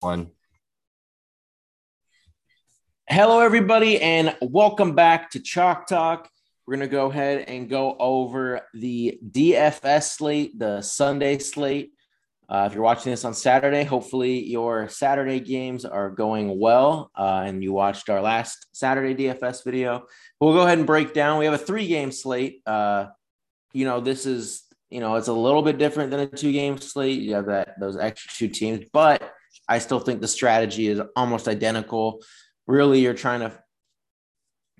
One. Hello, everybody, and welcome back to Chalk Talk. We're going to go ahead and go over the DFS slate, the Sunday slate. Uh, if you're watching this on Saturday, hopefully your Saturday games are going well uh, and you watched our last Saturday DFS video. We'll go ahead and break down. We have a three game slate. Uh, you know, this is, you know, it's a little bit different than a two game slate. You have that, those extra two teams, but I still think the strategy is almost identical. Really, you're trying to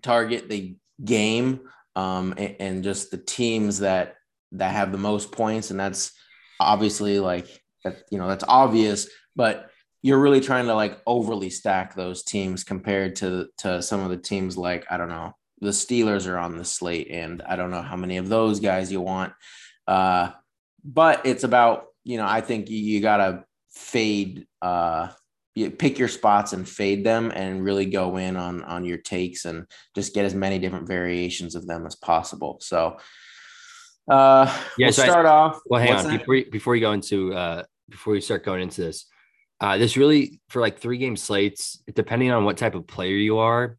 target the game um, and, and just the teams that that have the most points, and that's obviously like. You know, that's obvious, but you're really trying to like overly stack those teams compared to to some of the teams like I don't know the Steelers are on the slate, and I don't know how many of those guys you want. Uh, but it's about you know I think you, you gotta fade uh you pick your spots and fade them and really go in on on your takes and just get as many different variations of them as possible. So uh yeah we'll so start I, off. well hang on. before you, before you go into uh before you start going into this uh this really for like three game slates depending on what type of player you are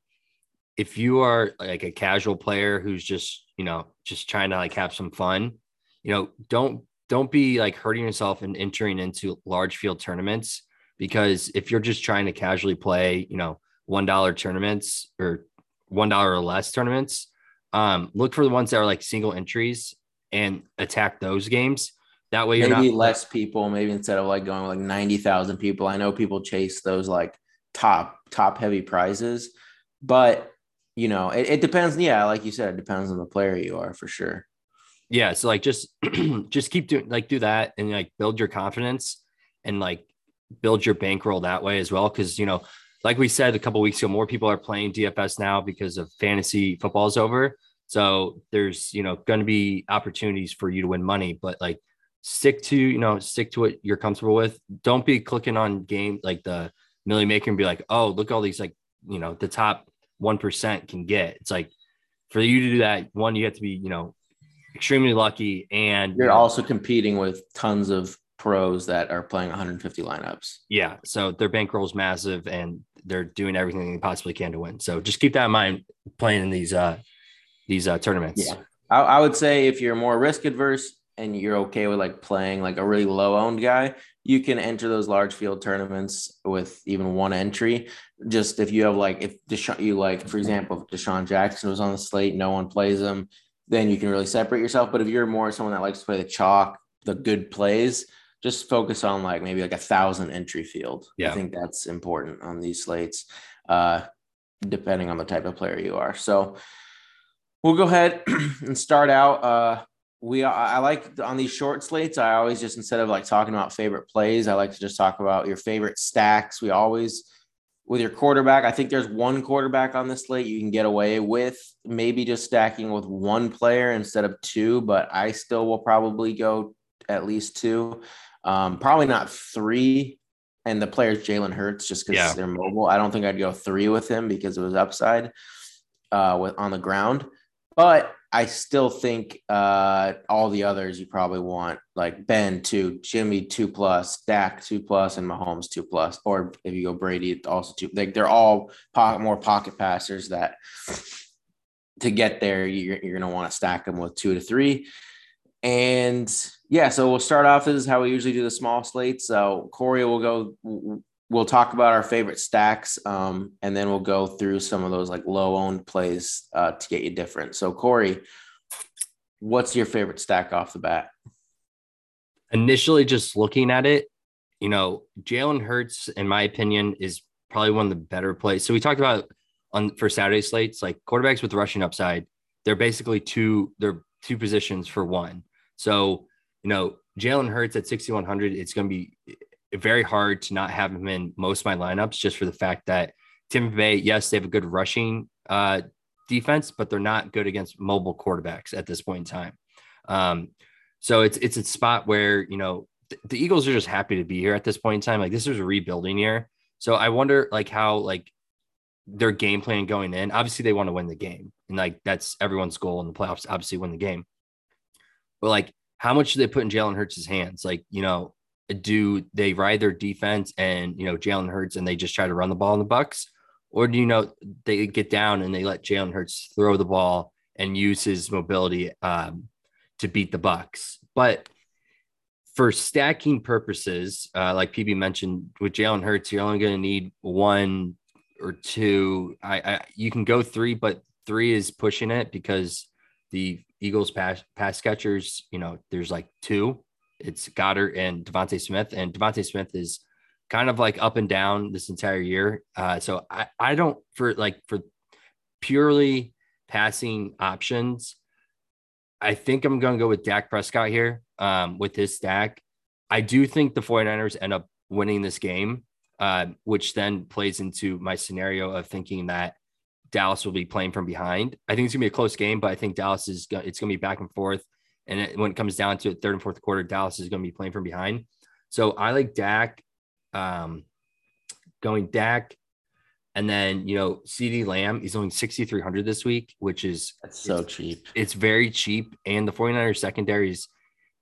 if you are like a casual player who's just you know just trying to like have some fun you know don't don't be like hurting yourself and entering into large field tournaments because if you're just trying to casually play, you know, one dollar tournaments or one dollar or less tournaments, um, look for the ones that are like single entries and attack those games. That way, you're maybe not less people. Maybe instead of like going like ninety thousand people, I know people chase those like top top heavy prizes, but you know, it, it depends. Yeah, like you said, it depends on the player you are for sure yeah so like just just keep doing like do that and like build your confidence and like build your bankroll that way as well because you know like we said a couple weeks ago more people are playing dfs now because of fantasy football is over. So there's you know going to be opportunities for you to win money but like stick to you know stick to what you're comfortable with. Don't be clicking on game like the million maker and be like oh look all these like you know the top 1% can get. It's like for you to do that one you have to be you know extremely lucky. And you're also competing with tons of pros that are playing 150 lineups. Yeah. So their bankroll is massive and they're doing everything they possibly can to win. So just keep that in mind playing in these uh these uh tournaments. Yeah. I, I would say if you're more risk adverse and you're okay with like playing like a really low owned guy, you can enter those large field tournaments with even one entry. Just if you have like if Desha- you like, for example, if DeSean Jackson was on the slate, no one plays him then you can really separate yourself. But if you're more someone that likes to play the chalk, the good plays, just focus on like maybe like a thousand entry field. Yeah. I think that's important on these slates, uh, depending on the type of player you are. So we'll go ahead and start out. Uh, we I like on these short slates. I always just instead of like talking about favorite plays, I like to just talk about your favorite stacks. We always with your quarterback. I think there's one quarterback on this slate you can get away with maybe just stacking with one player instead of two, but I still will probably go at least two. Um, probably not three. And the player's Jalen Hurts just because yeah. they're mobile. I don't think I'd go three with him because it was upside uh, with on the ground. But I still think uh, all the others you probably want, like Ben two, Jimmy two plus, Dak two plus, and Mahomes two plus. Or if you go Brady, also two. Like they're all more pocket passers that to get there, you're, you're going to want to stack them with two to three. And yeah, so we'll start off. This is how we usually do the small slate. So Corey will go we'll talk about our favorite stacks um, and then we'll go through some of those like low owned plays uh, to get you different. So corey what's your favorite stack off the bat? Initially just looking at it you know jalen hurts in my opinion is probably one of the better plays. So we talked about on for saturday slates like quarterbacks with rushing upside they're basically two they're two positions for one. So you know jalen hurts at 6100 it's going to be very hard to not have him in most of my lineups just for the fact that Tampa Bay, yes, they have a good rushing uh, defense, but they're not good against mobile quarterbacks at this point in time. Um, so it's it's a spot where you know th- the Eagles are just happy to be here at this point in time. Like this is a rebuilding year, so I wonder like how like their game plan going in. Obviously, they want to win the game, and like that's everyone's goal in the playoffs. Obviously, win the game, but like how much do they put in Jalen Hurts' hands? Like you know, do they ride their defense and you know Jalen Hurts and they just try to run the ball in the Bucks, or do you know they get down and they let Jalen Hurts throw the ball and use his mobility um, to beat the Bucks? But for stacking purposes, uh, like PB mentioned with Jalen Hurts, you're only going to need one or two. I, I you can go three, but three is pushing it because the Eagles pass pass catchers, you know, there's like two. It's Goedert and DeVonta Smith, and DeVonta Smith is kind of like up and down this entire year. Uh, so I, I don't for like for purely passing options. I think I'm going to go with Dak Prescott here um, with his stack. I do think the 49ers end up winning this game, uh, which then plays into my scenario of thinking that Dallas will be playing from behind. I think it's gonna be a close game, but I think Dallas is it's gonna be back and forth. And it, when it comes down to it, third and fourth quarter, Dallas is gonna be playing from behind. So I like Dak, um, going Dak, and then you know CeeDee Lamb. He's only sixty three hundred this week, which is that's so cheap. It's very cheap, and the 49ers secondaries,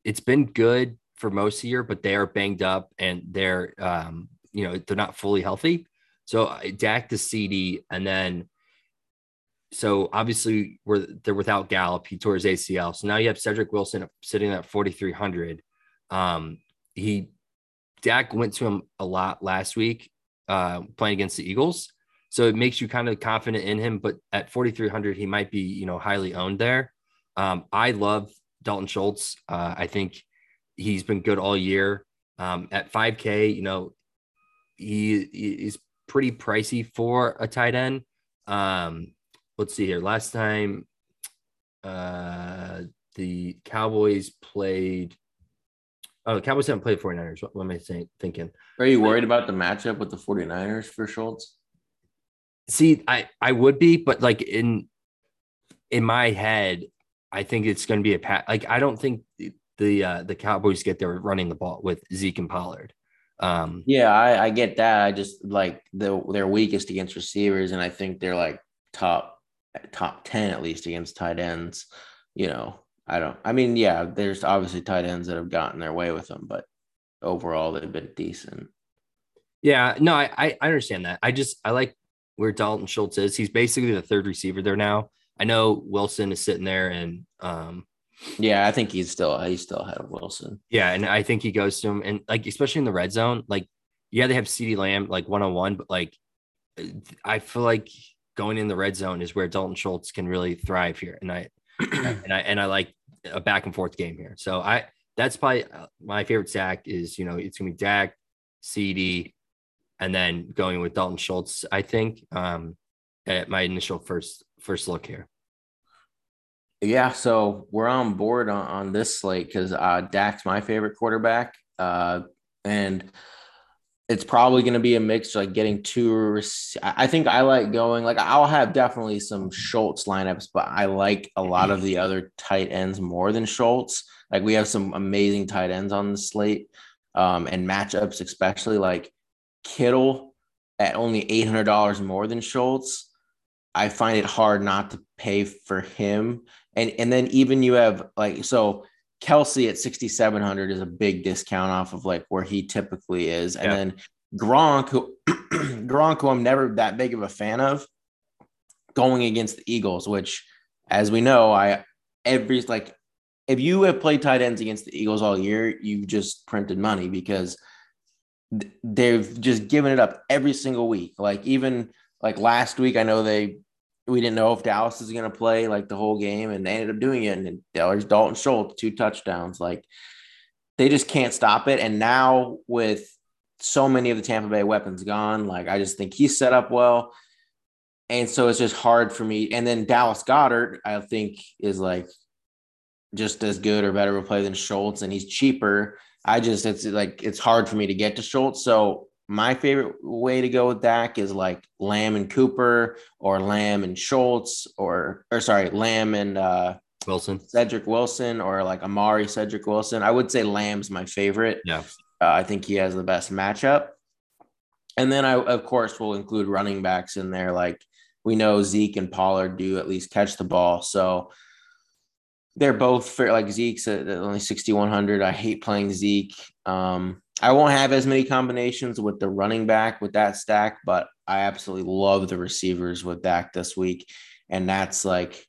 it's been good for most of the year, but they are banged up and they're um, you know they're not fully healthy. So Dak to CeeDee, and then so obviously we're they're without Gallup. He tore his ACL. So now you have Cedric Wilson sitting at 4,300. Um, he Dak went to him a lot last week, uh, playing against the Eagles. So it makes you kind of confident in him. But at 4,300, he might be you know highly owned there. Um, I love Dalton Schultz. Uh, I think he's been good all year. Um, at 5K, you know, he, is pretty pricey for a tight end. Um, let's see here. Last time uh, the Cowboys played. Oh, the Cowboys haven't played 49ers. What, what am I saying, thinking? Are you worried about the matchup with the 49ers for Schultz? See, I, I would be, but like in in my head, I think it's going to be a pat. Like I don't think the uh, the Cowboys get there running the ball with Zeke and Pollard. Um, yeah, I, I get that. I just like the they're weakest against receivers, and I think they're like top top 10 at least against tight ends. You know, I don't, I mean, yeah, there's obviously tight ends that have gotten their way with them, but overall they've been decent. Yeah, no, I, I understand that. I just, I like where Dalton Schultz is. He's basically the third receiver there now. I know Wilson is sitting there and, um, yeah, I think he's still he's still ahead of Wilson. Yeah, and I think he goes to him, and like especially in the red zone, like yeah, they have CeeDee Lamb like one on one, but like I feel like going in the red zone is where Dalton Schultz can really thrive here. And I and I and I like a back and forth game here. So I that's probably uh, my favorite stack is you know it's gonna be Dak, CeeDee, and then going with Dalton Schultz. I think um, at my initial first first look here. Yeah, so we're on board on, on this slate because uh, Dak's my favorite quarterback, uh, and it's probably going to be a mix like getting two i think i like going like i'll have definitely some schultz lineups but i like a lot of the other tight ends more than schultz. Like we have some amazing tight ends on the slate um, and matchups especially like kittle at only $800 more than schultz. I find it hard not to pay for him. And and then even you have like so Kelce at 6,700 is a big discount off of like where he typically is. And yeah. then Gronk, who, Gronk, who I'm never that big of a fan of, going against the Eagles, which, as we know, I every like if you have played tight ends against the Eagles all year, you've just printed money because they've just given it up every single week. Like even like last week, I know they we didn't know if Dallas is going to play like the whole game, and they ended up doing it. And there's Dalton Schultz, two touchdowns. Like they just can't stop it. And now with so many of the Tampa Bay weapons gone, like I just think he's set up well. And so it's just hard for me. And then Dallas Goedert, I think, is like just as good or better of a play than Schultz, and he's cheaper. I just it's like it's hard for me to get to Schultz. So my favorite way to go with Dak is like Lamb and Cooper or Lamb and Schultz or or sorry, Lamb and uh Wilson. Cedric Wilson or like Amari Cedric Wilson. I would say Lamb's my favorite. Yeah. Uh, I think he has the best matchup. And then I of course will include running backs in there like we know Zeke and Pollard do at least catch the ball. So they're both fair like Zeke's at only 6100. I hate playing Zeke. Um I won't have as many combinations with the running back with that stack, but I absolutely love the receivers with Dak this week. And that's like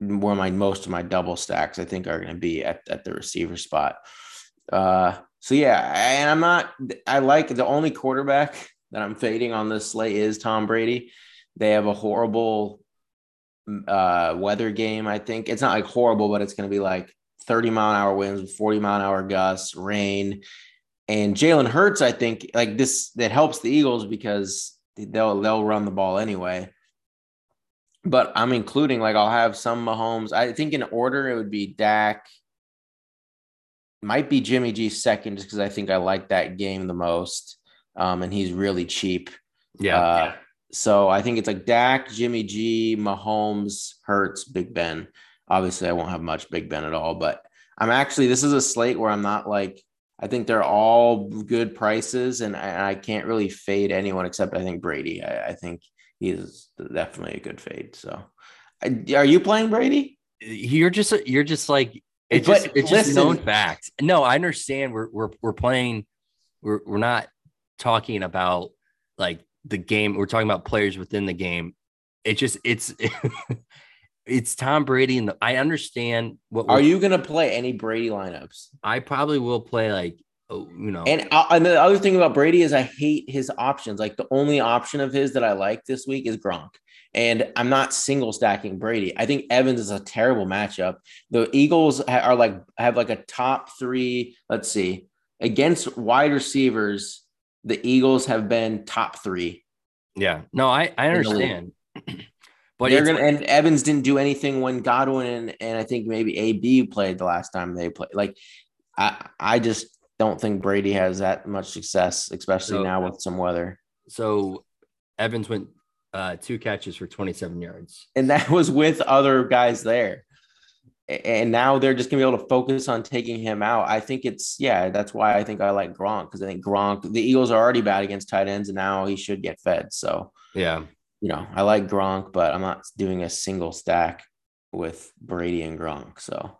where my most of my double stacks I think are going to be at, at the receiver spot. Uh, so yeah, and I'm not. I like the only quarterback that I'm fading on this slate is Tom Brady. They have a horrible uh, weather game. I think it's not like horrible, but it's going to be like 30 mile an hour winds, 40 mile an hour gusts, rain, and Jalen Hurts. I think like this that helps the Eagles because they'll they'll run the ball anyway. But I'm including like I'll have some Mahomes. I think in order it would be Dak, might be Jimmy G second just because I think I like that game the most. Um, and he's really cheap. Yeah. Uh, yeah. So I think it's like Dak, Jimmy G, Mahomes, Hurts, Big Ben. Obviously, I won't have much Big Ben at all, but I'm actually this is a slate where I'm not like I think they're all good prices, and I, I can't really fade anyone except I think Brady. I, I think he's definitely a good fade. So, are you playing Brady? You're just you're just like it's just it's listen, just known fact. No, I understand. We're we're we're playing. We're we're not talking about like the game. We're talking about players within the game. It just it's it's Tom Brady, and I understand what. Are you gonna play any Brady lineups? I probably will play like oh, you know. And, uh, and the other thing about Brady is I hate his options. Like the only option of his that I like this week is Gronk. And I'm not single stacking Brady. I think Evans is a terrible matchup. The Eagles are like have like a top three. Let's see, against wide receivers, the Eagles have been top three. Yeah, no, I I understand. But they're gonna and Evans didn't do anything when Godwin and, and I think maybe AB played the last time they played. Like I I just don't think Brady has that much success, especially so, now with some weather. So Evans went uh, two catches for 27 yards. And that was with other guys there. And now they're just gonna be able to focus on taking him out. I think it's yeah, that's why I think I like Gronk because I think Gronk, the Eagles are already bad against tight ends, and now he should get fed. So yeah, you know, I like Gronk, but I'm not doing a single stack with Brady and Gronk. So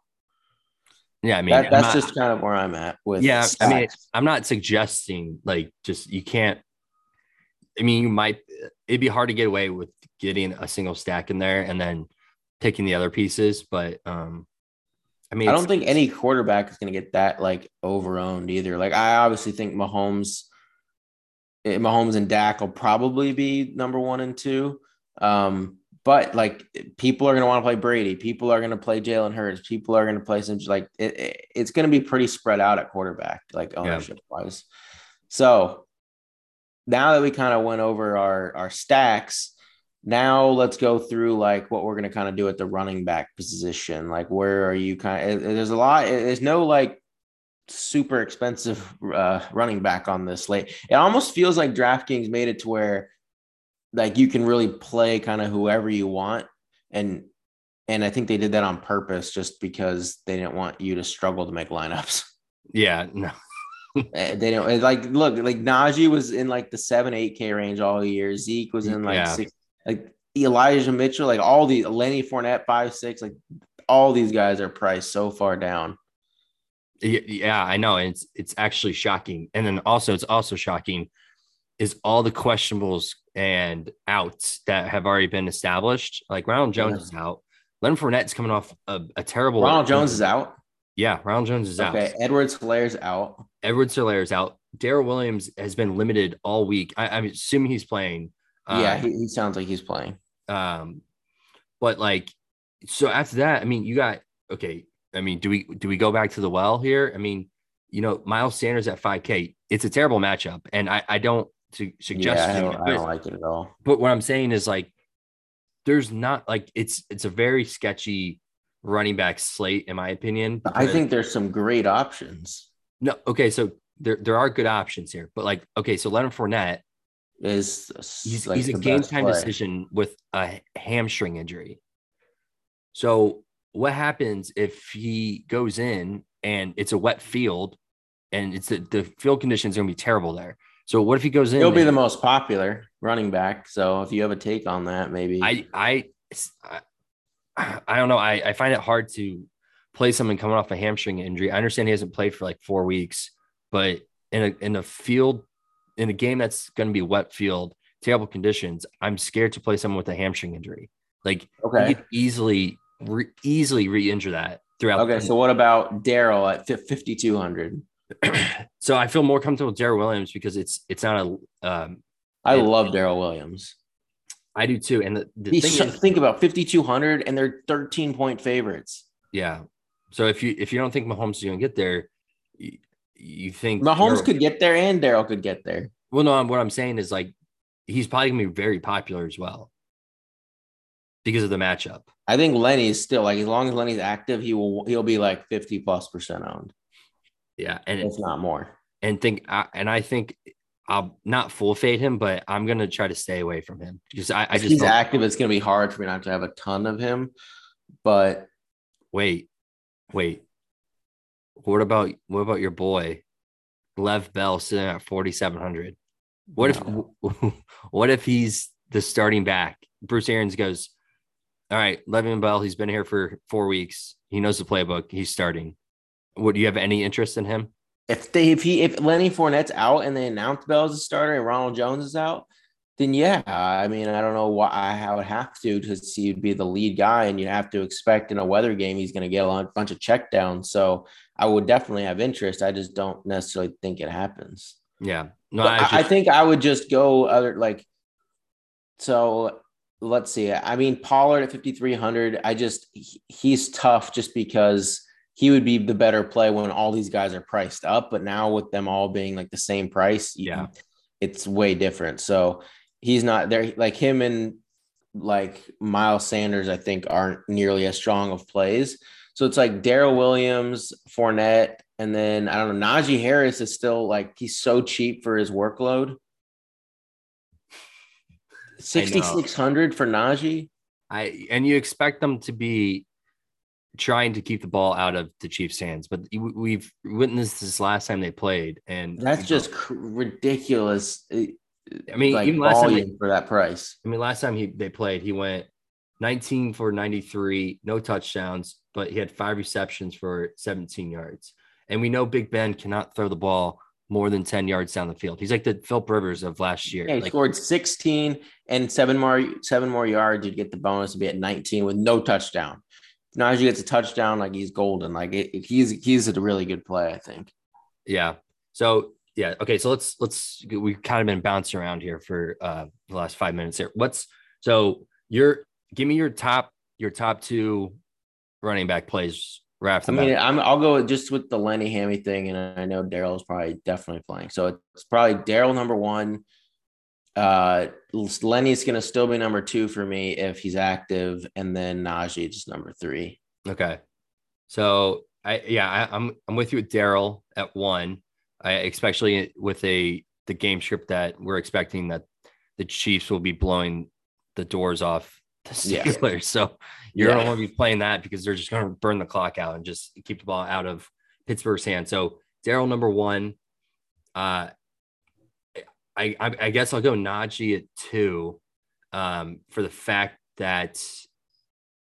yeah, I mean that, that's not, just kind of where I'm at with yeah. Stacks. I mean, I'm not suggesting like just you can't I mean, you might it'd be hard to get away with getting a single stack in there and then picking the other pieces, but um I mean I don't think any quarterback is gonna get that like over owned either. Like I obviously think Mahomes Eh, Mahomes and Dak will probably be number one and two. Um, but like people are going to want to play Brady, people are going to play Jalen Hurts, people are going to play some like it, it, it's going to be pretty spread out at quarterback, like ownership yeah. wise. So now that we kind of went over our our stacks, now let's go through like what we're going to kind of do at the running back position. Like where are you kind of eh, there's a lot eh, there's no like super expensive uh, running back on this slate. It almost feels like DraftKings made it to where like you can really play kind of whoever you want and and I think they did that on purpose just because they didn't want you to struggle to make lineups. Yeah, no. Eh, they don't like look like Najee was in like the seven eight k range all year. Zeke was in like yeah. six, like Elijah Mitchell, like all the Lenny Fournette five six, like all these guys are priced so far down. Yeah, I know. It's it's actually shocking, and then also it's also shocking is all the questionables and outs that have already been established. Like Ronald Jones yeah. is out. Leonard Fournette's coming off a, a terrible. Ronald Jones is out. Yeah, Ronald Jones is okay. out. Okay, Edwards-Helaire's out. Edwards-Helaire's out. Darrel Williams has been limited all week. I, am assuming he's playing. Yeah, um, he, he sounds like he's playing. Um, but like, so after that, I mean, you got okay. I mean, do we do we go back to the well here? I mean, you know, Miles Sanders at 5K. It's a terrible matchup, and I I don't to suggest. Yeah, I don't, I don't like it at all. But what I'm saying is like, there's not like it's it's a very sketchy running back slate, in my opinion. I think there's some great options. No, okay, so there there are good options here, but like, okay, so Leonard Fournette is he's, like he's a game time play. decision with a hamstring injury. So what happens if he goes in and it's a wet field and it's the, the field conditions are gonna be terrible there? So what if he goes in? He'll be the most popular running back. So if you have a take on that, maybe I I I don't know. I, I find it hard to play someone coming off a hamstring injury. I understand he hasn't played for like four weeks, but in a in a field in a game that's going to be wet field, terrible conditions, I'm scared to play someone with a hamstring injury. Like Okay. he could easily re- easily re-injure that throughout. Okay. So what about Darrel at 5,200? so I feel more comfortable with Darrel Williams because it's it's not a um I love Darrel Williams. I do too. And the, the thing is, think about 5,200 and they're 13 point favorites. yeah. So if you if you don't think Mahomes is going to get there, you, you think Mahomes could get there and Darrel could get there. Well, no, what I'm saying is like he's probably gonna be very popular as well because of the matchup. I think Lenny is still like as long as Lenny's active, he will he'll be like 50 plus percent owned, Yeah, and if not more. and think I- and I think I'll not full fade him, but I'm gonna try to stay away from him because I, I just he's active, it's gonna be hard for me not to have a ton of him. But wait, wait. What about what about your boy Lev Bell sitting at 4,700? What if what if he's the starting back? Bruce Arians goes, all right, Le'Veon Bell. He's been here for four weeks. He knows the playbook. He's starting. Would you have any interest in him? if they if he if Lenny Fournette's out and they announce Bell as a starter and Ronald Jones is out, then yeah, I mean I don't know why I would have to because he'd be the lead guy and you'd have to expect in a weather game he's going to get a bunch of check downs. So I would definitely have interest. I just don't necessarily think it happens. Yeah, no, I, I, I think I would just go other like. So let's see. I mean Pollard at fifty three hundred. I just he's tough just because he would be the better play when all these guys are priced up. But now with them all being like the same price, Yeah. it's way different. So he's not there. Like him and like Miles Sanders, I think aren't nearly as strong of plays. So it's like Darrel Williams, Fournette, and then I don't know. Najee Harris is still like he's so cheap for his workload. Sixty six hundred for Najee. I and you expect them to be trying to keep the ball out of the Chiefs' hands, but we've witnessed this last time they played, and That's you know, just ridiculous. uh, I mean, like even last time they, volume for that price. I mean, last time he they played, he went 19 for 93, no touchdowns, but he had five receptions for 17 yards. And we know Big Ben cannot throw the ball more than 10 yards down the field. He's like the Philip Rivers of last year. Yeah, he Like, scored 16 and seven more seven more yards. You'd get the bonus to be at 19 with no touchdown. Now as you get a touchdown, like he's golden. Like it, it- he's he's a really good play, I think. yeah. So yeah, okay. So let's let's we've kind of been bouncing around here for uh the last five minutes here. What's so your give me your top your top two running back plays right I mean. I'm I'll go just with the Lenny Hammy thing, and I know Darrel's probably definitely playing. So it's probably Darrel number one. Uh, Lenny's gonna still be number two for me if he's active, and then Najee just number three. Okay. So I yeah, I, I'm I'm with you with Darrel at one. I especially with a the game script that we're expecting that the Chiefs will be blowing the doors off the Yeah. Steelers. So you're Yeah. to be playing that because they're just gonna burn the clock out and just keep the ball out of Pittsburgh's hand. So Darrel number one. Uh I, I I guess I'll go Najee at two um for the fact that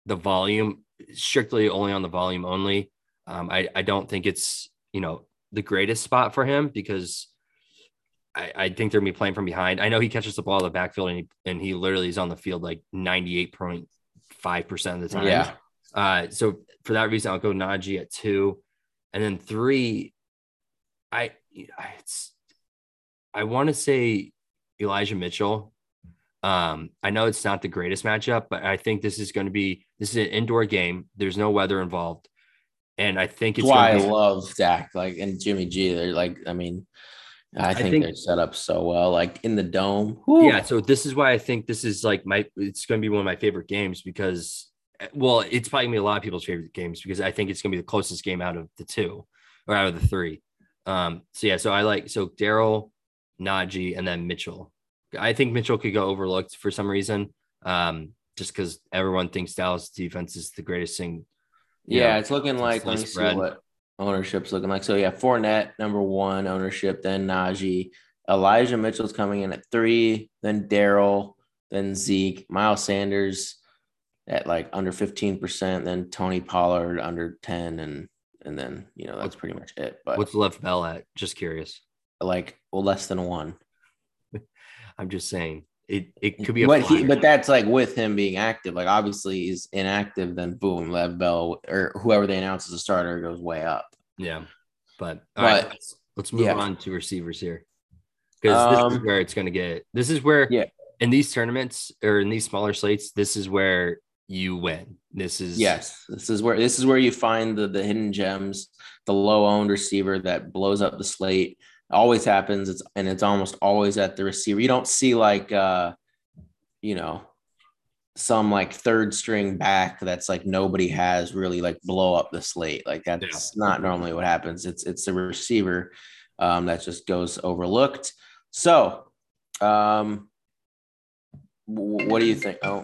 the volume strictly only on the volume only. Um, I, I don't think it's, you know, the greatest spot for him because I, I think they're gonna be playing from behind. I know he catches the ball in the backfield and he, and he literally is on the field like 98.5% of the time. Yeah. Uh, so for that reason, I'll go Najee at two. And then three, I, I it's, I want to say Elijah Mitchell. Um, I know it's not the greatest matchup, but I think this is going to be this is an indoor game. There's no weather involved, and I think it's That's why I love Dak, like and Jimmy G. They're like, I mean, I think, think- they're set up so well, like in the dome. Whew. yeah. So this is why I think this is like my it's going to be one of my favorite games because well, it's probably gonna be a lot of people's favorite games because I think it's going to be the closest game out of the two or out of the three. Um, so yeah, so I like so Darrel, Najee, and then Mitchell. I think Mitchell could go overlooked for some reason. Um, just because everyone thinks Dallas defense is the greatest thing. Yeah, know, it's looking like let me see what ownership's looking like. So yeah, Fournette number one ownership, then Najee, Elijah Mitchell's coming in at three, then Darrel, then Zeke, Miles Sanders at like under fifteen percent, then Tony Pollard under ten, and and then you know that's pretty much it. But What's left Bell at? Just curious. like well less than one. I'm just saying it it could be a but he, but that's like with him being active. Like obviously he's inactive, then boom, Lev Bell or whoever they announce as a starter goes way up. yeah. But all right, But- let's, let's move yeah. on to receivers here. Because this is Um, where it's gonna get this is where Yeah. in these tournaments or in these smaller slates, this is where you win. This is Yes, this is where this is where you find the the hidden gems, the low owned receiver that blows up the slate. Always happens. It's and it's almost always at the receiver. You don't see like uh, you know, some like third string back that's like nobody has really like blow up the slate. Like that's not normally what happens. It's it's a receiver um, that just goes overlooked. So, um, what do you think? Oh,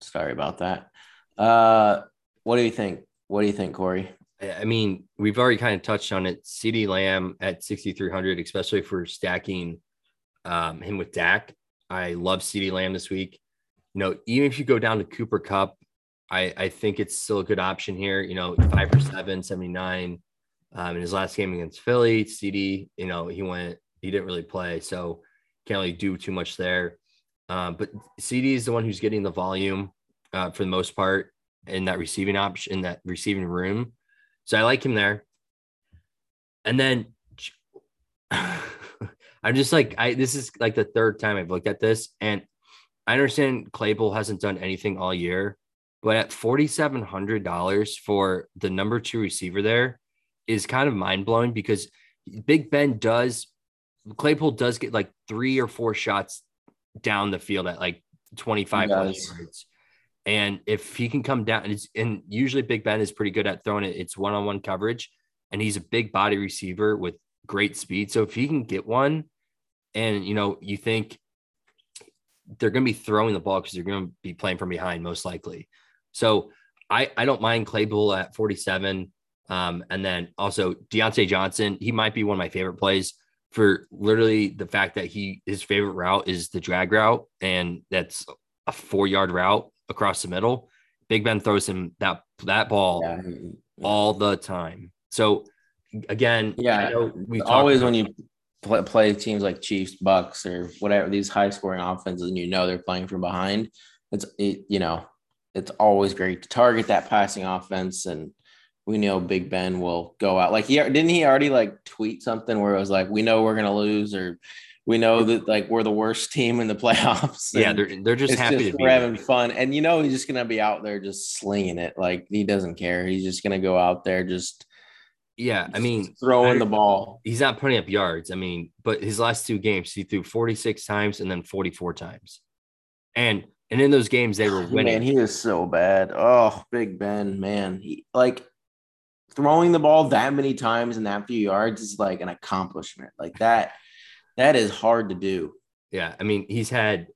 sorry about that. Uh, what do you think? What do you think, Corey? I mean, we've already kind of touched on it. CeeDee Lamb at 6,300, especially for stacking um, him with Dak. I love CeeDee Lamb this week. You know, even if you go down to Cooper Cup, I, I think it's still a good option here. You know, five for seven, 79. Um, in his last game against Philly, CeeDee, you know, he went, he didn't really play. So can't really do too much there. Um, but CeeDee is the one who's getting the volume uh, for the most part in that receiving option, in that receiving room. So I like him there. And then I'm just like, I this is like the third time I've looked at this, and I understand Claypool hasn't done anything all year, but at $4,700 for the number two receiver there is kind of mind blowing because Big Ben does, Claypool does get like three or four shots down the field at like 25 He plus yards. And if he can come down, and, it's, and usually Big Ben is pretty good at throwing it, it's one on one coverage, and he's a big body receiver with great speed. So if he can get one, and you know, you think they're going to be throwing the ball because they're going to be playing from behind, most likely. So I, I don't mind Claypool at 47. Um, and then also Diontae Johnson, he might be one of my favorite plays for literally the fact that he his favorite route is the drag route, and that's a four yard route across the middle. Big Ben throws him that that ball Yeah, all the time. So again, Yeah, we always when you play, play teams like Chiefs, Bucks, or whatever these high scoring offenses, and you know they're playing from behind, it's it, you know it's always great to target that passing offense, and we know Big Ben will go out like he didn't he already like tweet something where it was like we know we're gonna lose or we know that like we're the worst team in the playoffs. yeah, they're they're just happy just to be we're having fun, and you know he's just gonna be out there just slinging it like he doesn't care. He's just gonna go out there just Yeah, I mean, throwing I- the ball. he's not putting up yards. I mean, but his last two games, he threw 46 times and then 44 times. And and in those games they were winning. Man, he is so bad. Oh, Big Ben, man. He like throwing the ball that many times and that few yards is like an accomplishment. Like that, that is hard to do. yeah, I mean, he's had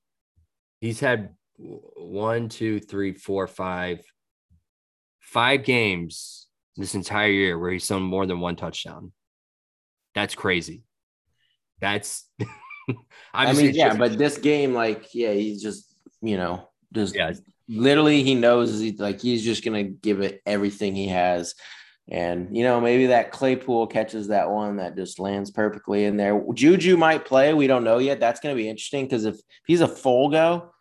he's had one, two, three, four, five, five games this entire year where he's thrown more than one touchdown. That's crazy. That's I mean, yeah, but this game, like, yeah, he's just, you know, just yeah, literally he knows he's like he's just gonna give it everything he has. And you know, maybe that Claypool catches that one that just lands perfectly in there. Juju might play. We don't know yet. That's gonna be interesting because if he's a full go,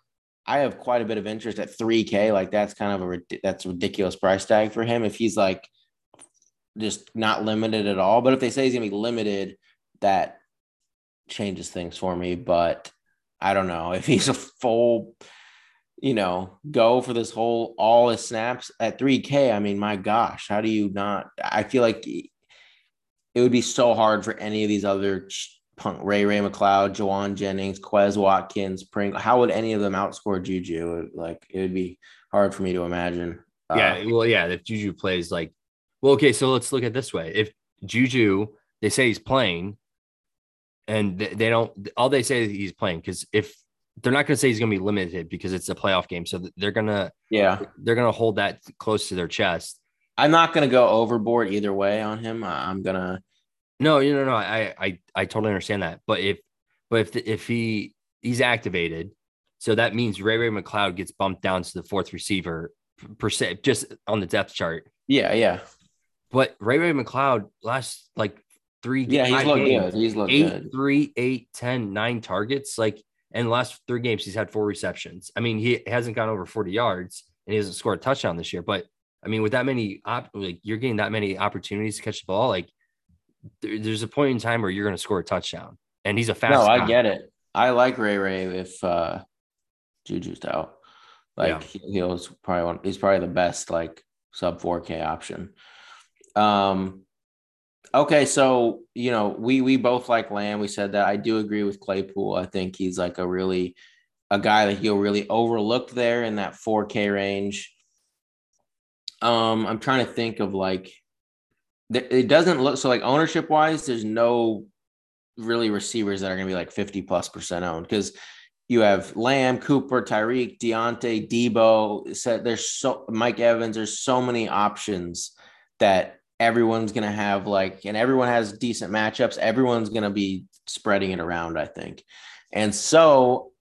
I have quite a bit of interest at 3K. Like that's kind of a that's a ridiculous price tag for him if he's like just not limited at all. But if they say he's gonna be limited, that changes things for me. But I don't know if he's a full, you know, go for this whole all his snaps at 3K. I mean, my gosh, how do you not? I feel like it would be so hard for any of these other punk Ray Ray McCloud, Jauan Jennings, Quez Watkins, Pringle. How would any of them outscore Juju? Like it would be hard for me to imagine. Uh, Yeah, well, yeah. If Juju plays like, well, okay. So let's look at this way: if Juju, they say he's playing, and th- they don't, all they say is he's playing because if they're not going to say he's going to be limited because it's a playoff game, so they're gonna yeah. they're gonna hold that close to their chest. I'm not gonna go overboard either way on him. I'm gonna No, you know, no, I I I totally understand that. But if but if the, if he he's activated, so that means Ray Ray McCloud gets bumped down to the fourth receiver per se, just on the depth chart. yeah, yeah. But Ray Ray McCloud last like three Yeah, he's looked games, good. He's looked eight, good. three, eight, 10, nine targets. Like in the last three games, he's had four receptions. I mean, he hasn't gone over 40 yards and he hasn't scored a touchdown this year. But I mean, with that many op- like you're getting that many opportunities to catch the ball, like there- there's a point in time where you're going to score a touchdown. And he's a fast. No, I guy. get it. I like Ray Ray if uh Juju's out. Like Yeah. he, he was probably one he's probably the best like sub 4K option. Um okay, so you know, we we both like Lamb. We said that. I do agree with Claypool. I think he's like a really a guy that he'll really overlook there in that 4K range. Um, I'm trying to think of like it doesn't look so like ownership wise, there's no really receivers that are going to be like 50 plus percent owned because you have Lamb, Cooper, Tyreek, Diontae, Deebo. Said there's so Mike Evans. There's so many options that everyone's going to have like, and everyone has decent matchups. Everyone's going to be spreading it around, I think, and so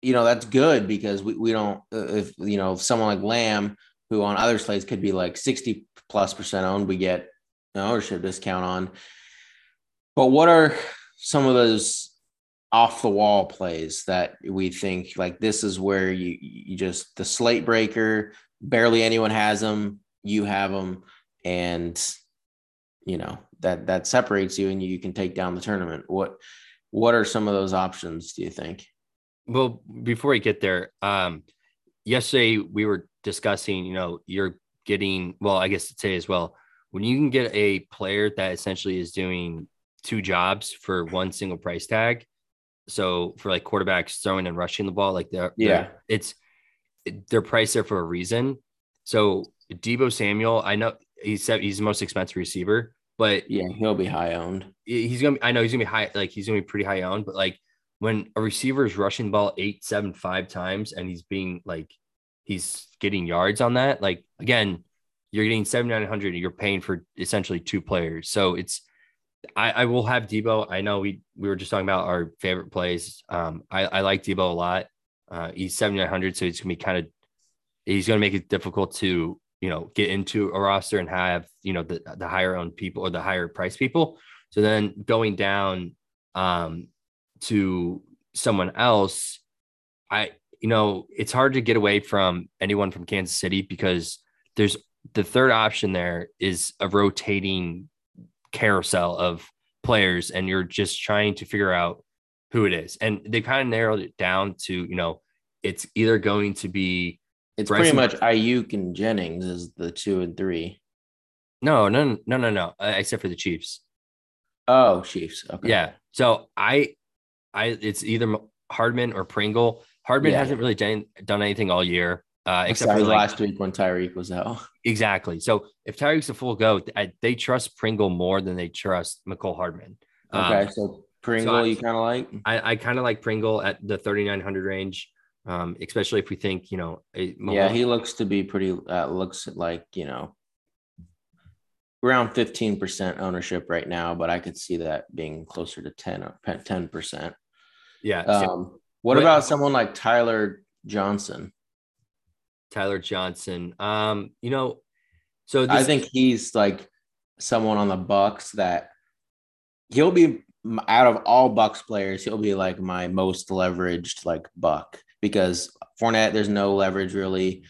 you know that's good because we, we don't uh, if you know if someone like Lamb who on other slates could be like 60 plus percent owned, we get an ownership discount on. But what are some of those off the wall plays that we think like this is where you you just the slate breaker, barely anyone has them, you have them, and you know that that separates you and you can take down the tournament. What what are some of those options? Do you think? Well, before we get there, um, yesterday we were discussing, you know, you're getting, well, I guess today as well, when you can get a player that essentially is doing two jobs for one single price tag. So for like quarterbacks throwing and rushing the ball, like they're, Yeah. they're- it's they're priced there for a reason. So Deebo Samuel, I know he's he's the most expensive receiver, but Yeah, he'll be high owned. he's gonna be, I know he's gonna be high, like he's gonna be pretty high owned, but like when a receiver is rushing the ball eight, seven, five times and he's being like he's getting yards on that, like again, you're getting 7,900 and you're paying for essentially two players. So it's I, I will have Deebo. I know we we were just talking about our favorite plays. Um, I, I like Deebo a lot. Uh, he's 7,900, so he's gonna be kind of he's gonna make it difficult to you know get into a roster and have you know the the higher owned people or the higher price people. So then going down um, to someone else, I you know it's hard to get away from anyone from Kansas City because there's the third option there is a rotating carousel of players, and you're just trying to figure out who it is. And they kind of narrowed it down to you know it's either going to be It's Bryson- pretty much Aiyuk and Jennings is the two and three. no no no no no uh, except for the Chiefs. Oh, Chiefs. Okay. Yeah. So I, I, it's either Hardman or Pringle. Hardman Yeah. hasn't really done, done anything all year, uh, except Besides for like, last week when Tyreek was out. exactly. So if Tyreek's a full go, I, they trust Pringle more than they trust Mecole Hardman. Um, Okay, so Pringle, I- you kind of like. I, I kind of like Pringle at the 3,900 range, um, especially if we think, you know, Yeah, he looks to be pretty. Uh, looks like you know around fifteen percent ownership right now, but I could see that being closer to 10 or ten percent. yeah. Um, what Wait. about someone like Tyler Johnson? Tyler Johnson. Um, you know, so I think he's like someone on the Bucks that he'll be out of all Bucks players, he'll be like my most leveraged like Buck because Fournette, there's no leverage really.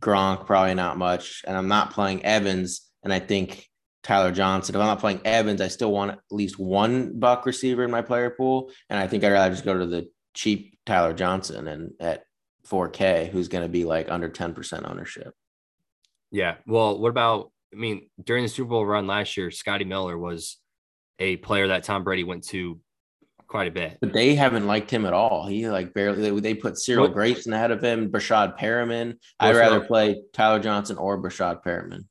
Gronk, probably not much. And I'm not playing Evans. And I think Tyler Johnson, if I'm not playing Evans, I still want at least one Buck receiver in my player pool. And I think I'd rather just go to the cheap Tyler Johnson and at 4K, who's going to be like under 10% ownership. Yeah. Well, what about? I mean, during the Super Bowl run last year, Scotty Miller was a player that Tom Brady went to quite a bit. But they haven't liked him at all. He like barely they, they put Cyril What- Grayson ahead of him, Breshad Perriman. I'd rather so- play Tyler Johnson or Breshad Perriman.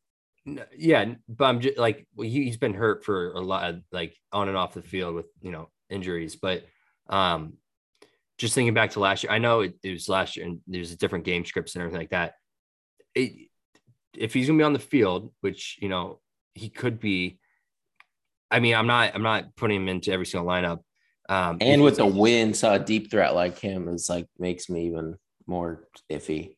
Yeah, but I'm just like well, he, he's been hurt for a lot, of, like on and off the field with you know injuries. But um, just thinking back to last year, I know it, it was last year, and there's a different game scripts and everything like that. It, if he's gonna be on the field, which you know he could be, I mean, I'm not, I'm not putting him into every single lineup. Um, And with the he's- win, saw a deep threat like him is like makes me even more iffy.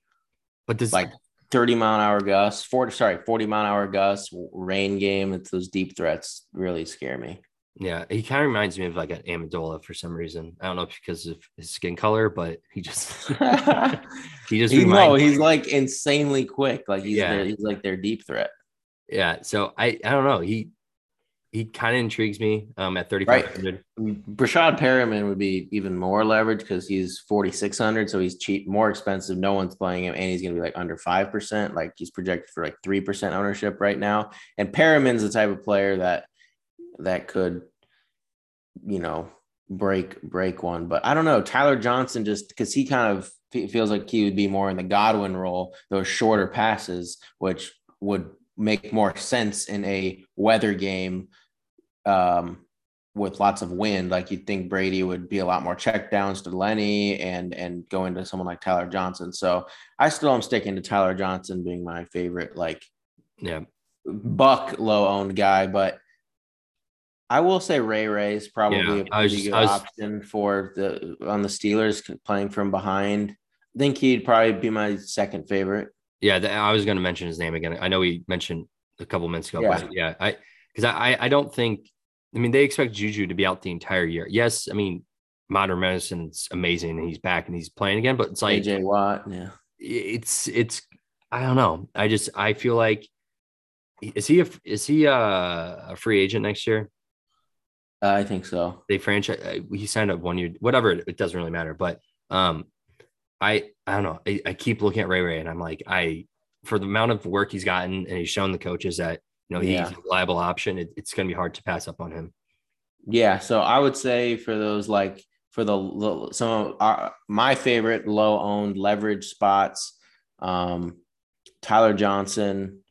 but does Like 30 mile an hour gusts, 40, sorry, 40 mile an hour gusts, rain game. It's those deep threats really scare me. Yeah, he kind of reminds me of like an Amendola for some reason. I don't know if because of his skin color, but he just he just he, no, he's like insanely quick. Like he's yeah. Their, he's like their deep threat. Yeah, so I I don't know. He he kind of intrigues me um, at 3,500. Right. Breshad Perriman would be even more leverage because he's 4,600. So he's cheap, more expensive. No one's playing him. And he's going to be like under 5%. Like he's projected for like 3% ownership right now. And Perriman's the type of player that, that could, you know, break, break one. But I don't know. Tyler Johnson just because he kind of feels like he would be more in the Godwin role, those shorter passes, which would make more sense in a weather game um, with lots of wind. Like you'd think Brady would be a lot more checkdowns to Lenny and and go into someone like Tyler Johnson. So I still am sticking to Tyler Johnson being my favorite, like yeah, buck low owned guy. But I will say Ray Ray is probably yeah, a pretty was, good was, option for the on the Steelers playing from behind. I think he'd probably be my second favorite. Yeah, the, I was going to mention his name again. I know we mentioned a couple minutes ago, yeah. but yeah, I because I I don't think I mean they expect Juju to be out the entire year. Yes, I mean modern medicine's amazing and he's back and he's playing again, but it's like AJ Watt, yeah. It's it's I don't know. I just I feel like is he a is he a, a free agent next year? Uh, I think so. They franchise. Uh, he signed up one year. Whatever. It doesn't really matter. But um, I I don't know. I, I, keep looking at Ray Ray and I'm like, I for the amount of work he's gotten and he's shown the coaches that you know he's yeah. a reliable option. It, it's going to be hard to pass up on him. Yeah. So I would say for those like for the some of our, my favorite low owned leverage spots, um, Tyler Johnson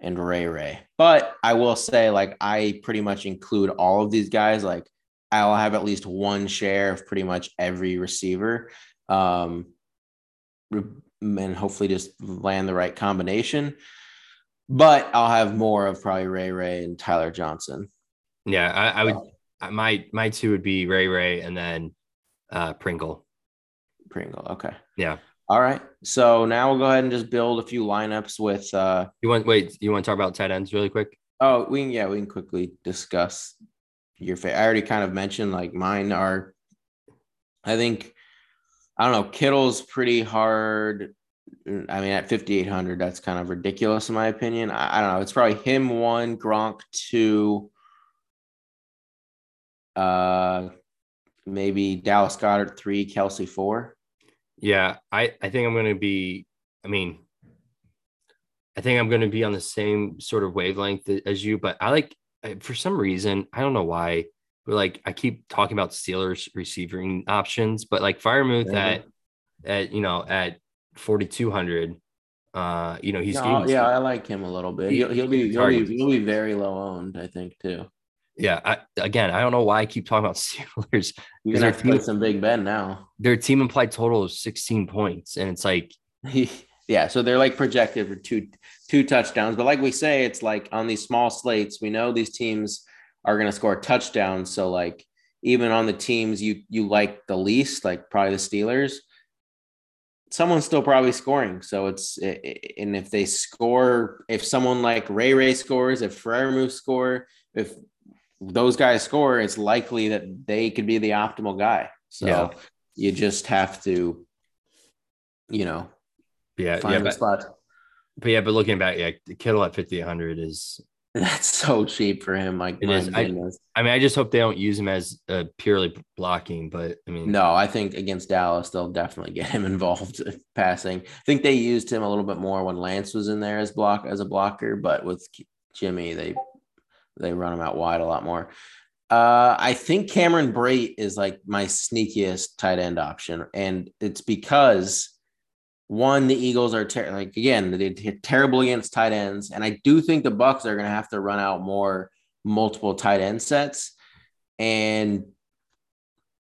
and Ray Ray. But I will say like I pretty much include all of these guys. Like I'll have at least one share of pretty much every receiver. Um, and hopefully just land the right combination. But I'll have more of probably Ray Ray and Tyler Johnson. Yeah, I, I would. My my two would be Ray Ray and then uh, Pringle. Pringle. Okay. Yeah. All right. So now we'll go ahead and just build a few lineups with. uh You want wait? You want to talk about tight ends really quick? Oh, we can. Yeah, we can quickly discuss your. I already kind of mentioned like mine are. I think I don't know. Kittle's pretty hard. I mean, at 5,800, that's kind of ridiculous in my opinion. I, I, don't know. It's probably him one, Gronk two, uh, maybe Dallas Goedert three, Kelsey four. Yeah, I, I think I'm going to be, I mean, I think I'm going to be on the same sort of wavelength as you, but I like, for some reason, I don't know why, like I keep talking about Steelers receiving options, but like Freiermuth yeah. at at you know at 4200 uh you know he's no, yeah i like him a little bit. He'll, he'll be he'll be, he'll be very low owned i think too. Yeah I, again i don't know why i keep talking about steelers because they're team, some big ben now. their team implied total of 16 points and it's like yeah so they're like projected for two two touchdowns. But like we say it's like on these small slates we know these teams are going to score touchdowns. So like even on the teams you you like the least, like probably the Steelers, someone's still probably scoring. So it's and if they score, if someone like Ray Ray scores, if Freiermuth score, if those guys score, it's likely that they could be the optimal guy. So yeah. you just have to, you know, yeah, find yeah, but, spot. But yeah, but looking back, yeah, Kittle at 5,800 is That's so cheap for him. Like it is. I, I, mean, I just hope they don't use him as uh, purely blocking. But I mean, no, I think against Dallas, they'll definitely get him involved passing. I think they used him a little bit more when Lance was in there as block as a blocker, but with Jimmy, they they run him out wide a lot more. Uh, I think Cameron Brate is like my sneakiest tight end option, and it's because one, the Eagles are ter- like again, they're terrible against tight ends, and I do think the Bucks are going to have to run out more multiple tight end sets. And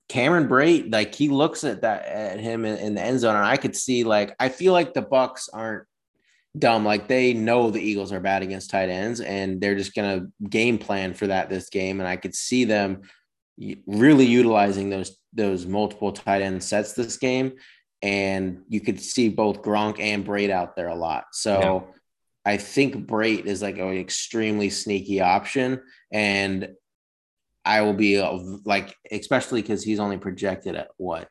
Cameron Brate, like he looks at that at him in, in the end zone, and I could see like I feel like the Bucks aren't dumb. Like they know the Eagles are bad against tight ends, and they're just gonna game plan for that this game. And I could see them really utilizing those those multiple tight end sets this game and you could see both Gronk and Brate out there a lot. So I think Brate is like an extremely sneaky option, and I will be uh, like, especially because he's only projected at what,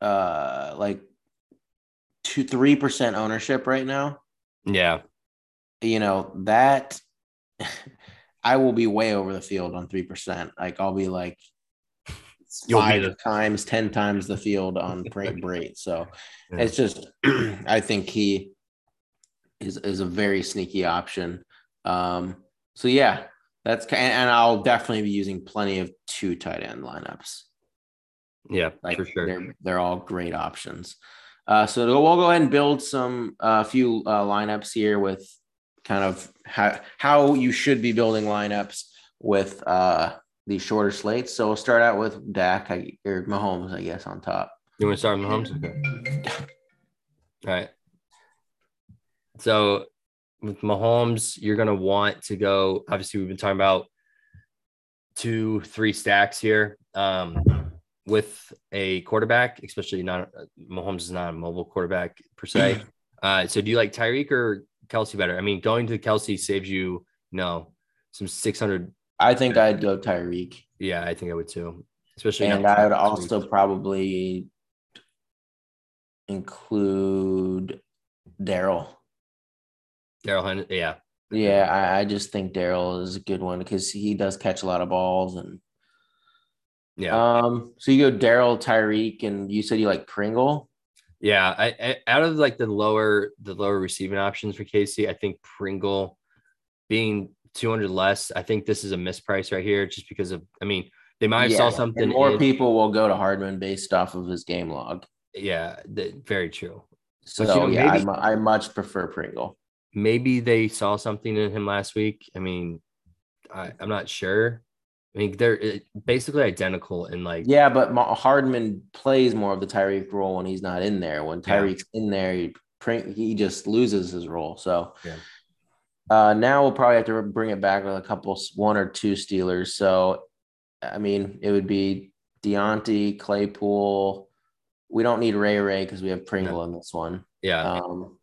uh, like two three percent ownership right now. Yeah, you know that I will be way over the field on three percent. Like I'll be like You'll five times, ten times the field on Brate Brate. So Yeah. it's just I think he is is a very sneaky option. Um, so yeah, that's ki- and I'll definitely be using plenty of two tight end lineups. yeah, Like for sure. they're they're all great options. Uh, so we'll go ahead and build some a uh, few uh, lineups here with kind of how how you should be building lineups with uh these shorter slates. So we'll start out with Dak I, or Mahomes, I guess, on top. You want to start with Mahomes? Okay. All right. So with Mahomes, you're gonna want to go. Obviously, we've been talking about two, three stacks here. Um, with a quarterback, especially not Mahomes is not a mobile quarterback per se. Uh, so do you like Tyreek or Kelsey better? I mean, going to Kelsey saves you, you know, some 600. I think I'd go Tyreek, Yeah, I think I would too. Especially and I would also probably include Darrel. Darrel. Yeah, Yeah, I, I just think Darrel is a good one because he does catch a lot of balls and yeah. um. So you go Darrel, Tyreek, and you said you like Pringle. Yeah, I, I out of like the lower the lower receiving options for Casey, I think Pringle being 200 less, I think this is a misprice right here just because of I mean, they might have Yeah, saw something more in- people will go to Hardman based off of his game log. yeah, very true. So But, you know, yeah, maybe- I, I much prefer Pringle. Maybe they saw something in him last week. I mean, I, I'm not sure. I mean, they're basically identical in like Yeah, but Hardman plays more of the Tyreek role when he's not in there. When Yeah. Tyreek's in there, he, he just loses his role. So Yeah. Uh, now we'll probably have to bring it back with a couple, one or two Steelers. So I mean, it would be Diontae, Claypool. We don't need Ray Ray because we have Pringle in this one. yeah, Um,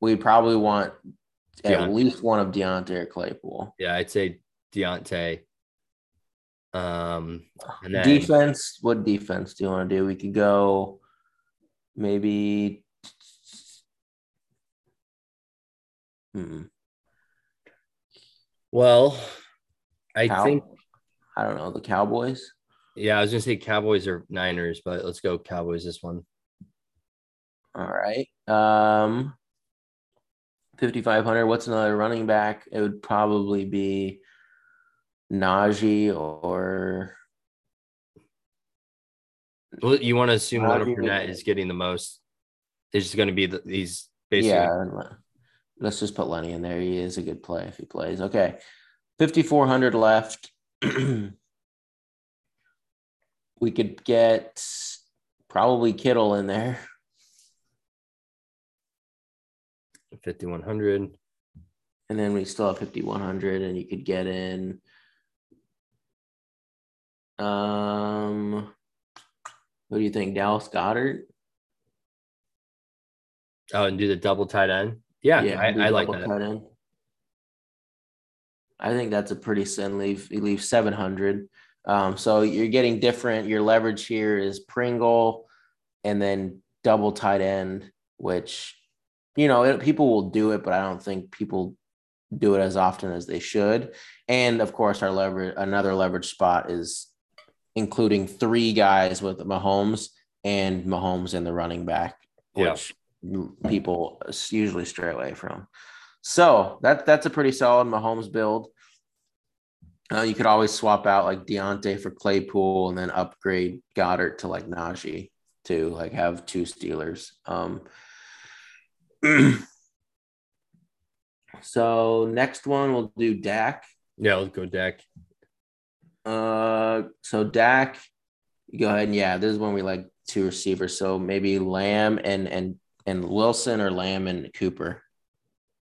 we probably want at Diontae. least one of Diontae or Claypool. yeah. I'd say Diontae. Um, and then defense. What defense do you want to do? We could go maybe. Hmm. Well, I Cow- think I don't know the Cowboys. Yeah, I was gonna say Cowboys or Niners, but let's go Cowboys this one. All right. Um, fifty five hundred. What's another running back? It would probably be Najee or Well, you want to assume Leonard Najee. Fournette is getting the most. Is just gonna be the these basically. yeah. Let's just put Lenny in there. He is a good play if he plays. Okay, fifty four hundred left. we could get probably Kittle in there. Fifty one hundred. And then we still have 5100 and you could get in um what do you think Dallas Goedert? Oh, and do the double tight end. Yeah, do I, I like that. I think that's a pretty sin leave. You leave 700. Um, so you're getting different. Your leverage here is Pringle and then double tight end, which, you know, it, people will do it, but I don't think people do it as often as they should. And of course, our leverage, another leverage spot is including three guys with Mahomes and Mahomes in the running back, Yeah. which people usually stray away from. So that that's a pretty solid Mahomes build. Uh, you could always swap out like Diontae for Claypool and then upgrade Goedert to like Najee to like have two Steelers. Um, so next one we'll do Dak. Yeah, let's go Dak. Uh, so Dak, go ahead and yeah, this is when we like two receivers. So maybe Lamb and and and Wilson or Lamb and Cooper.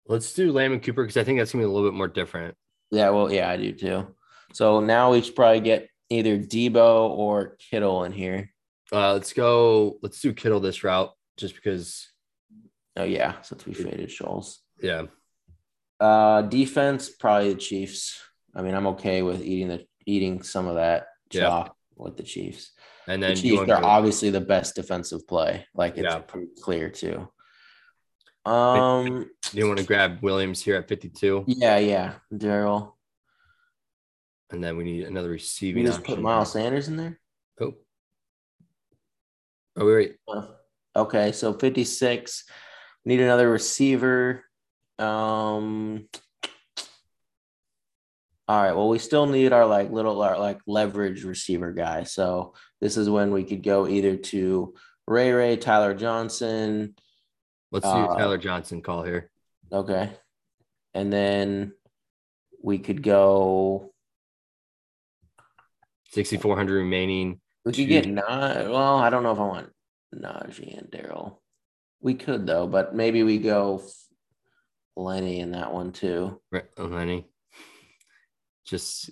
Let's do Lamb and Cooper because I think that's gonna be a little bit more different. Yeah, well, yeah, I do too. So now we should probably get either Deebo or Kittle in here. Uh, let's go. Let's do Kittle this route just because. Oh yeah, since we faded Shoals. Yeah. Uh, defense probably the Chiefs. I mean, I'm okay with eating the eating some of that Yeah. chalk with the Chiefs. And then you Chiefs are obviously the best defensive play. Like it's Yeah. pretty clear too. Um. do you want to grab Williams here at 52? Yeah. Yeah. Darrel. And then we need another You receiving. just put. Miles Sanders in there. Oh. Oh, wait, wait. Uh, Okay, so 56. Need another receiver. Um all right, well, we still need our like little our like leverage receiver guy. So this is when we could go either to Ray Ray, Tyler Johnson. Let's do Uh, Tyler Johnson call here. Okay. And then we could go 6,400 remaining. we could get not well, I don't know if I want Najee and Darrel. We could though, but maybe we go Lenny in that one too. Right, oh, Lenny. Just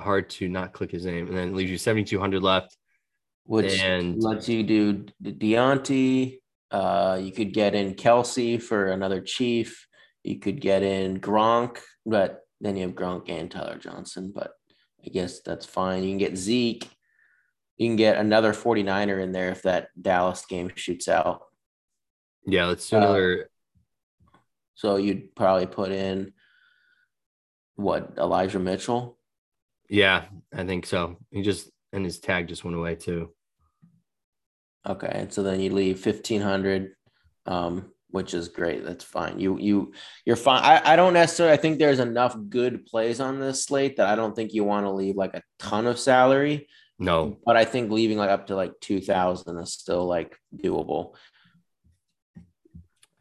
hard to not click his name. And then leaves you 7,200 left. which And- lets you do De- Diontae. Uh, you could get in Kelsey for another Chief. You could get in Gronk, but then you have Gronk and Tyler Johnson. But I guess that's fine. You can get Zeke. You can get another 49er in there if that Dallas game shoots out. Yeah, let's do Uh. So you'd probably put in what Elijah Mitchell. yeah, I think so. He just, and his tag just went away too. Okay, and so then you leave fifteen hundred, um, which is great. That's fine. You you you're fine. I, I don't necessarily. I think there's enough good plays on this slate that I don't think you want to leave like a ton of salary. No, But I think leaving like up to like two thousand is still like doable.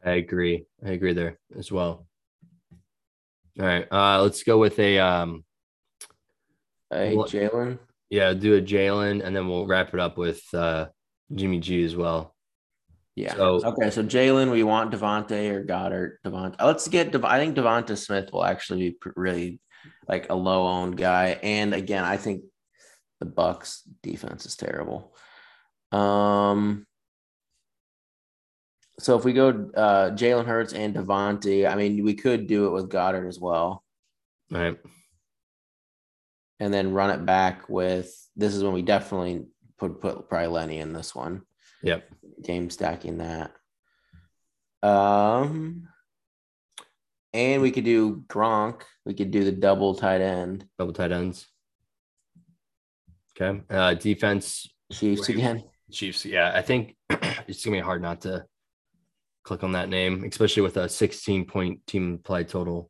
I agree. I agree there as well. All right. Uh, let's go with a um Hey, Jalen. yeah, do a Jalen and then we'll wrap it up with uh Jimmy G as well. Yeah. So- okay. So Jalen, we want DeVonta or Goedert. DeVonta. Let's get. Dev- I think DeVonta Smith will actually be really like a low owned guy. And again, I think the Bucks defense is terrible. Um. So if we go uh, Jalen Hurts and DeVonta, I mean, we could do it with Goedert as well, All right. and then run it back with. This is when we definitely put put probably Lenny in this one. Yep. game stacking that. Um, and we could do Gronk. We could do the double tight end. Double tight ends. Okay. Uh defense Chiefs again. Chiefs. Yeah, I think it's gonna be hard not to click on that name, especially with a 16 point team play total.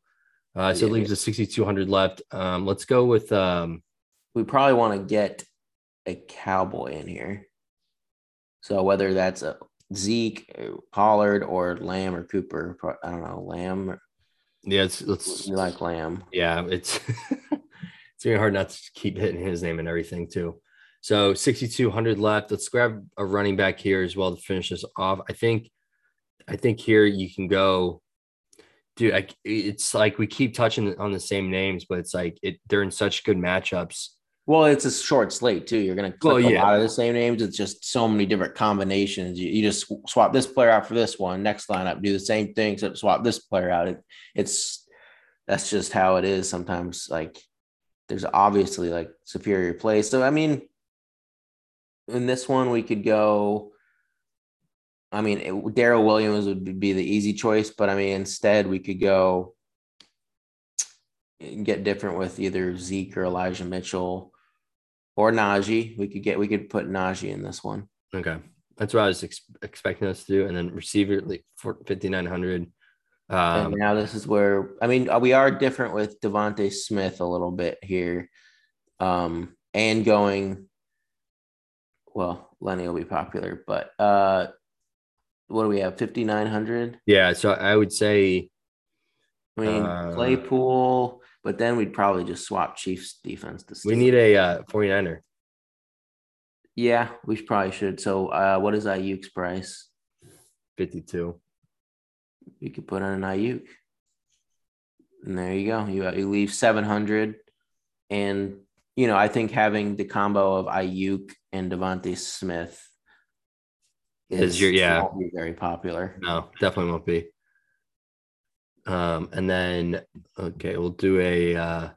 Uh, so it leaves a 6,200 left. Um, let's go with um, We probably want to get a cowboy in here. So whether that's a Zeke, uh, Pollard, or Lamb or Cooper, I don't know. Lamb. yeah, it's, let's You like Lamb? yeah, it's it's gonna hard not to keep hitting his name and everything too. So 6,200 left. Let's grab a running back here as well to finish this off. I think, I think here you can go, dude. I, it's like we keep touching on the same names, but it's like it they're in such good matchups. Well, it's a short slate too. You're gonna click Well, a yeah. lot of the same names. It's just so many different combinations. You, you just swap this player out for this one. Next lineup, do the same thing, except swap this player out. It, it's that's just how it is. Sometimes, like there's obviously like superior plays. So I mean, in this one, we could go. I mean, Darrel Williams would be the easy choice, but I mean, instead we could go and get different with either Zeke or Elijah Mitchell or Najee. We could get we could put Najee in this one. Okay, that's what I was ex- expecting us to do, and then receiver like for 5,900. and Um, now this is where I mean uh, we are different with DeVonta Smith a little bit here, um, and going. Well, Lenny will be popular, but uh, what do we have? Fifty nine hundred. yeah, so I would say I mean Uh, Claypool, but then we'd probably just swap Chiefs defense to. we need a uh, 49er. Yeah, we probably should. So, uh, what is Aiyuk's price? 52. You could put on an Aiyuk. And there you go. You, you leave 700. And, you know, I think having the combo of Aiyuk and DeVonta Smith Is your- yeah. won't be very popular. No, definitely won't be. Um, and then okay, we'll do a uh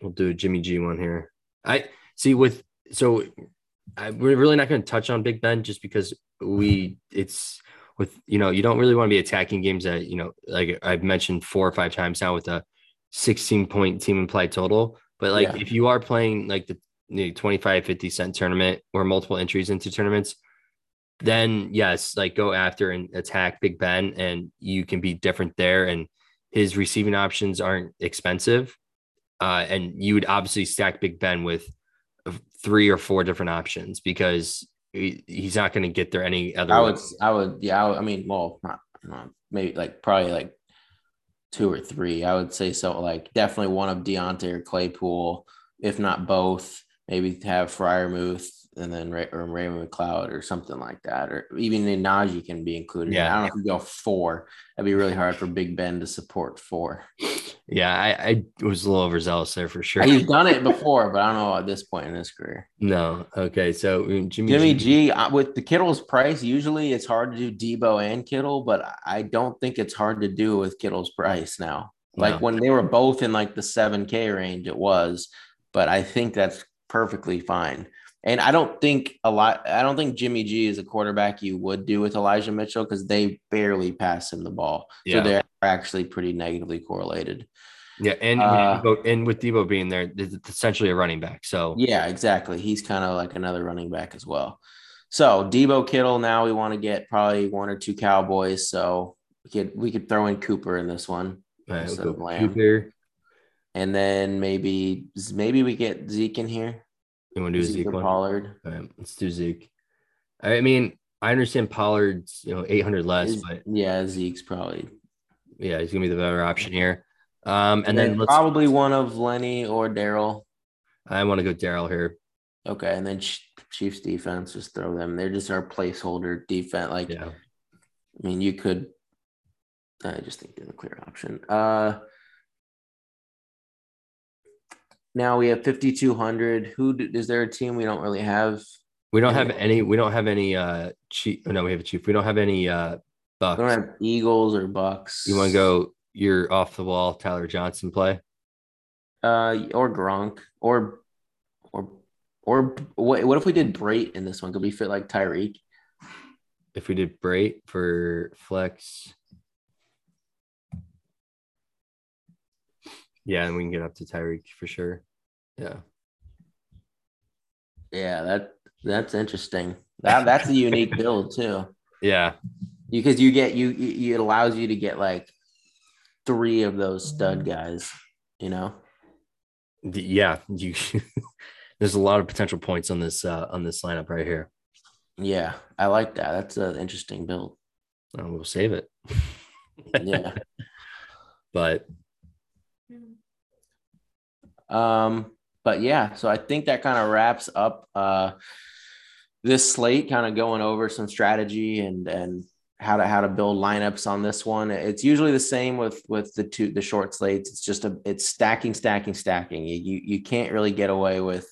we'll do a Jimmy G one here. I see with so I, we're really not going to touch on Big Ben just because we it's with you know you don't really want to be attacking games that you know like I've mentioned four or five times now with a 16 point team implied total. But like Yeah. if you are playing like the, the 25 50 cent tournament or multiple entries into tournaments, then yes, like go after and attack Big Ben, and you can be different there. And his receiving options aren't expensive, uh, and you would obviously stack Big Ben with three or four different options because he, he's not going to get there any other. I way. would, I would, yeah. I, would, I mean, well, not, not maybe like probably like two or three. I would say so. Like definitely one of Diontae or Claypool, if not both. Maybe have Freiermuth and then Ray, or Raymond McCloud or something like that, or even Najee can be included. Yeah. I don't know if you go four. That'd be really hard for Big Ben to support four. Yeah, I, I was a little overzealous there for sure. He's done it before, but I don't know at this point in his career. no, okay, so um, Jimmy, Jimmy G, G with the Kittle's price, usually it's hard to do Deebo and Kittle, but I don't think it's hard to do with Kittle's price now. Like No. when they were both in like the 7K range, it was, but I think that's perfectly fine. And I don't think a lot, I don't think Jimmy G is a quarterback you would do with Elijah Mitchell because they barely pass him the ball. Yeah. So they're actually pretty negatively correlated. yeah, and Uh, with Deebo, and with Deebo being there, it's essentially a running back. So Yeah, exactly. He's kind of like another running back as well. So Deebo Kittle. Now we want to get probably one or two Cowboys. So we could we could throw in Cooper in this one, all right, instead we'll Lamb. Cooper. And then maybe maybe we get Zeke in here. You want to do Zeke Zeke or? Pollard. All right, let's do Zeke. I mean, I understand Pollard's you know 800 less, but yeah, Zeke's probably. yeah, he's gonna be the better option here. Um, and then let's. probably one of Lenny or Darrel. I want to go Darrel here. Okay, and then Chiefs defense. Just throw them. They're just our placeholder defense. Like Yeah, I mean, you could. I just think they're the clear option. Uh, now we have fifty two hundred. Who do, is there a team we don't really have? we don't have any. We don't have any. Uh, chief. No, we have a chief. We don't have any. Uh, bucks We don't have Eagles or Bucks. You want to go? You're off the wall. Tyler Johnson play. Uh, or Gronk, or or or what? What if we did Brate in this one? Could we fit like Tyreek? If we did Brate for flex. Yeah, and we can get up to Tyreek for sure. Yeah. Yeah, that that's interesting. That that's a unique build too, Yeah. because you get you, you it allows you to get like three of those stud guys. You know. Yeah. You there's a lot of potential points on this uh on this lineup right here. Yeah, I like that. That's an interesting build. Uh, we'll save it. Yeah. But um, but yeah, so I think that kind of wraps up uh this slate, kind of going over some strategy and and how to how to build lineups on this one. It's usually the same with with the two the short slates. It's just a it's stacking, stacking, stacking. You you, you can't really get away with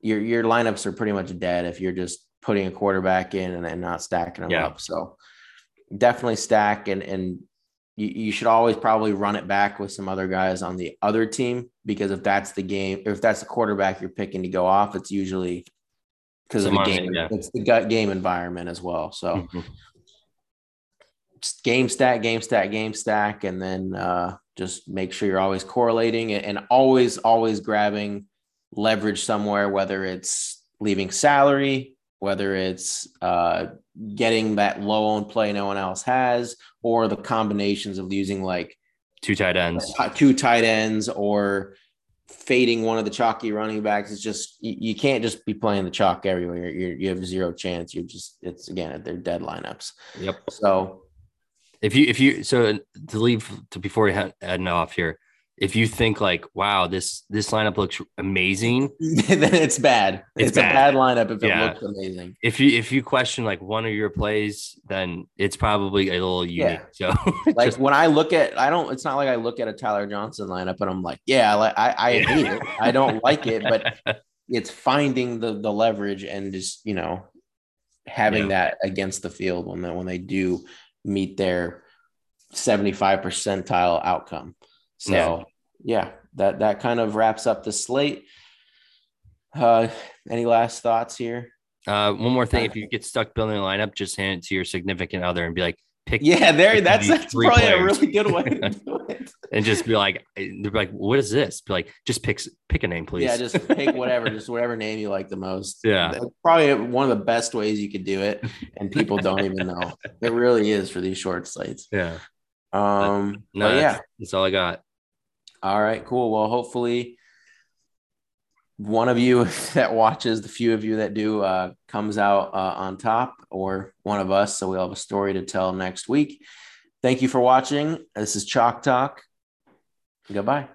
your your lineups are pretty much dead if you're just putting a quarterback in and, and not stacking them Yeah. up. So definitely stack and and you, you should always probably run it back with some other guys on the other team because if that's the game or if that's the quarterback you're picking to go off, it's usually because of the game. yeah. It's the gut game environment as well. So Mhm. just game stack, game stack, game stack, and then uh, just make sure you're always correlating and always, always grabbing leverage somewhere, whether it's leaving salary, whether it's uh, getting that low on play no one else has, or the combinations of using like two tight ends. two tight ends or fading one of the chalky running backs. It's just you, you can't just be playing the chalk everywhere. You're, you have zero chance. You're just it's again they're dead lineups. Yep. So If you if you so to leave to before we head heading off here, if you think like, wow, this this lineup looks amazing. then it's bad. It's It's, a bad. bad lineup if it Yeah. looks amazing. If you if you question like one of your plays, then it's probably a little unique. So Like just- when I look at, I don't. It's not like I look at a Tyler Johnson lineup and I'm like, yeah, I I, I hate it. I don't like it, but it's finding the the leverage and just you know having Yeah. that against the field when they, when they do meet their 75 percentile outcome. So Yeah. yeah, that that kind of wraps up the slate. Uh, any last thoughts here? Uh, one more thing: if you get stuck building a lineup, just hand it to your significant other and be like, pick, Yeah, there. That's that's probably a really good way to do it. and just be like, they're like, what is this? Be like, just pick pick a name, please. Yeah, just pick whatever, just whatever name you like the most. Yeah. That's probably one of the best ways you could do it, and people don't even know. It really is for these short slates. yeah. Um, No, but yeah. that's, that's all I got. All right, cool. Well, hopefully one of you that watches, the few of you that do, uh, comes out uh, on top, or one of us. So we'll have a story to tell next week. Thank you for watching. This is Chalk Talk. Goodbye.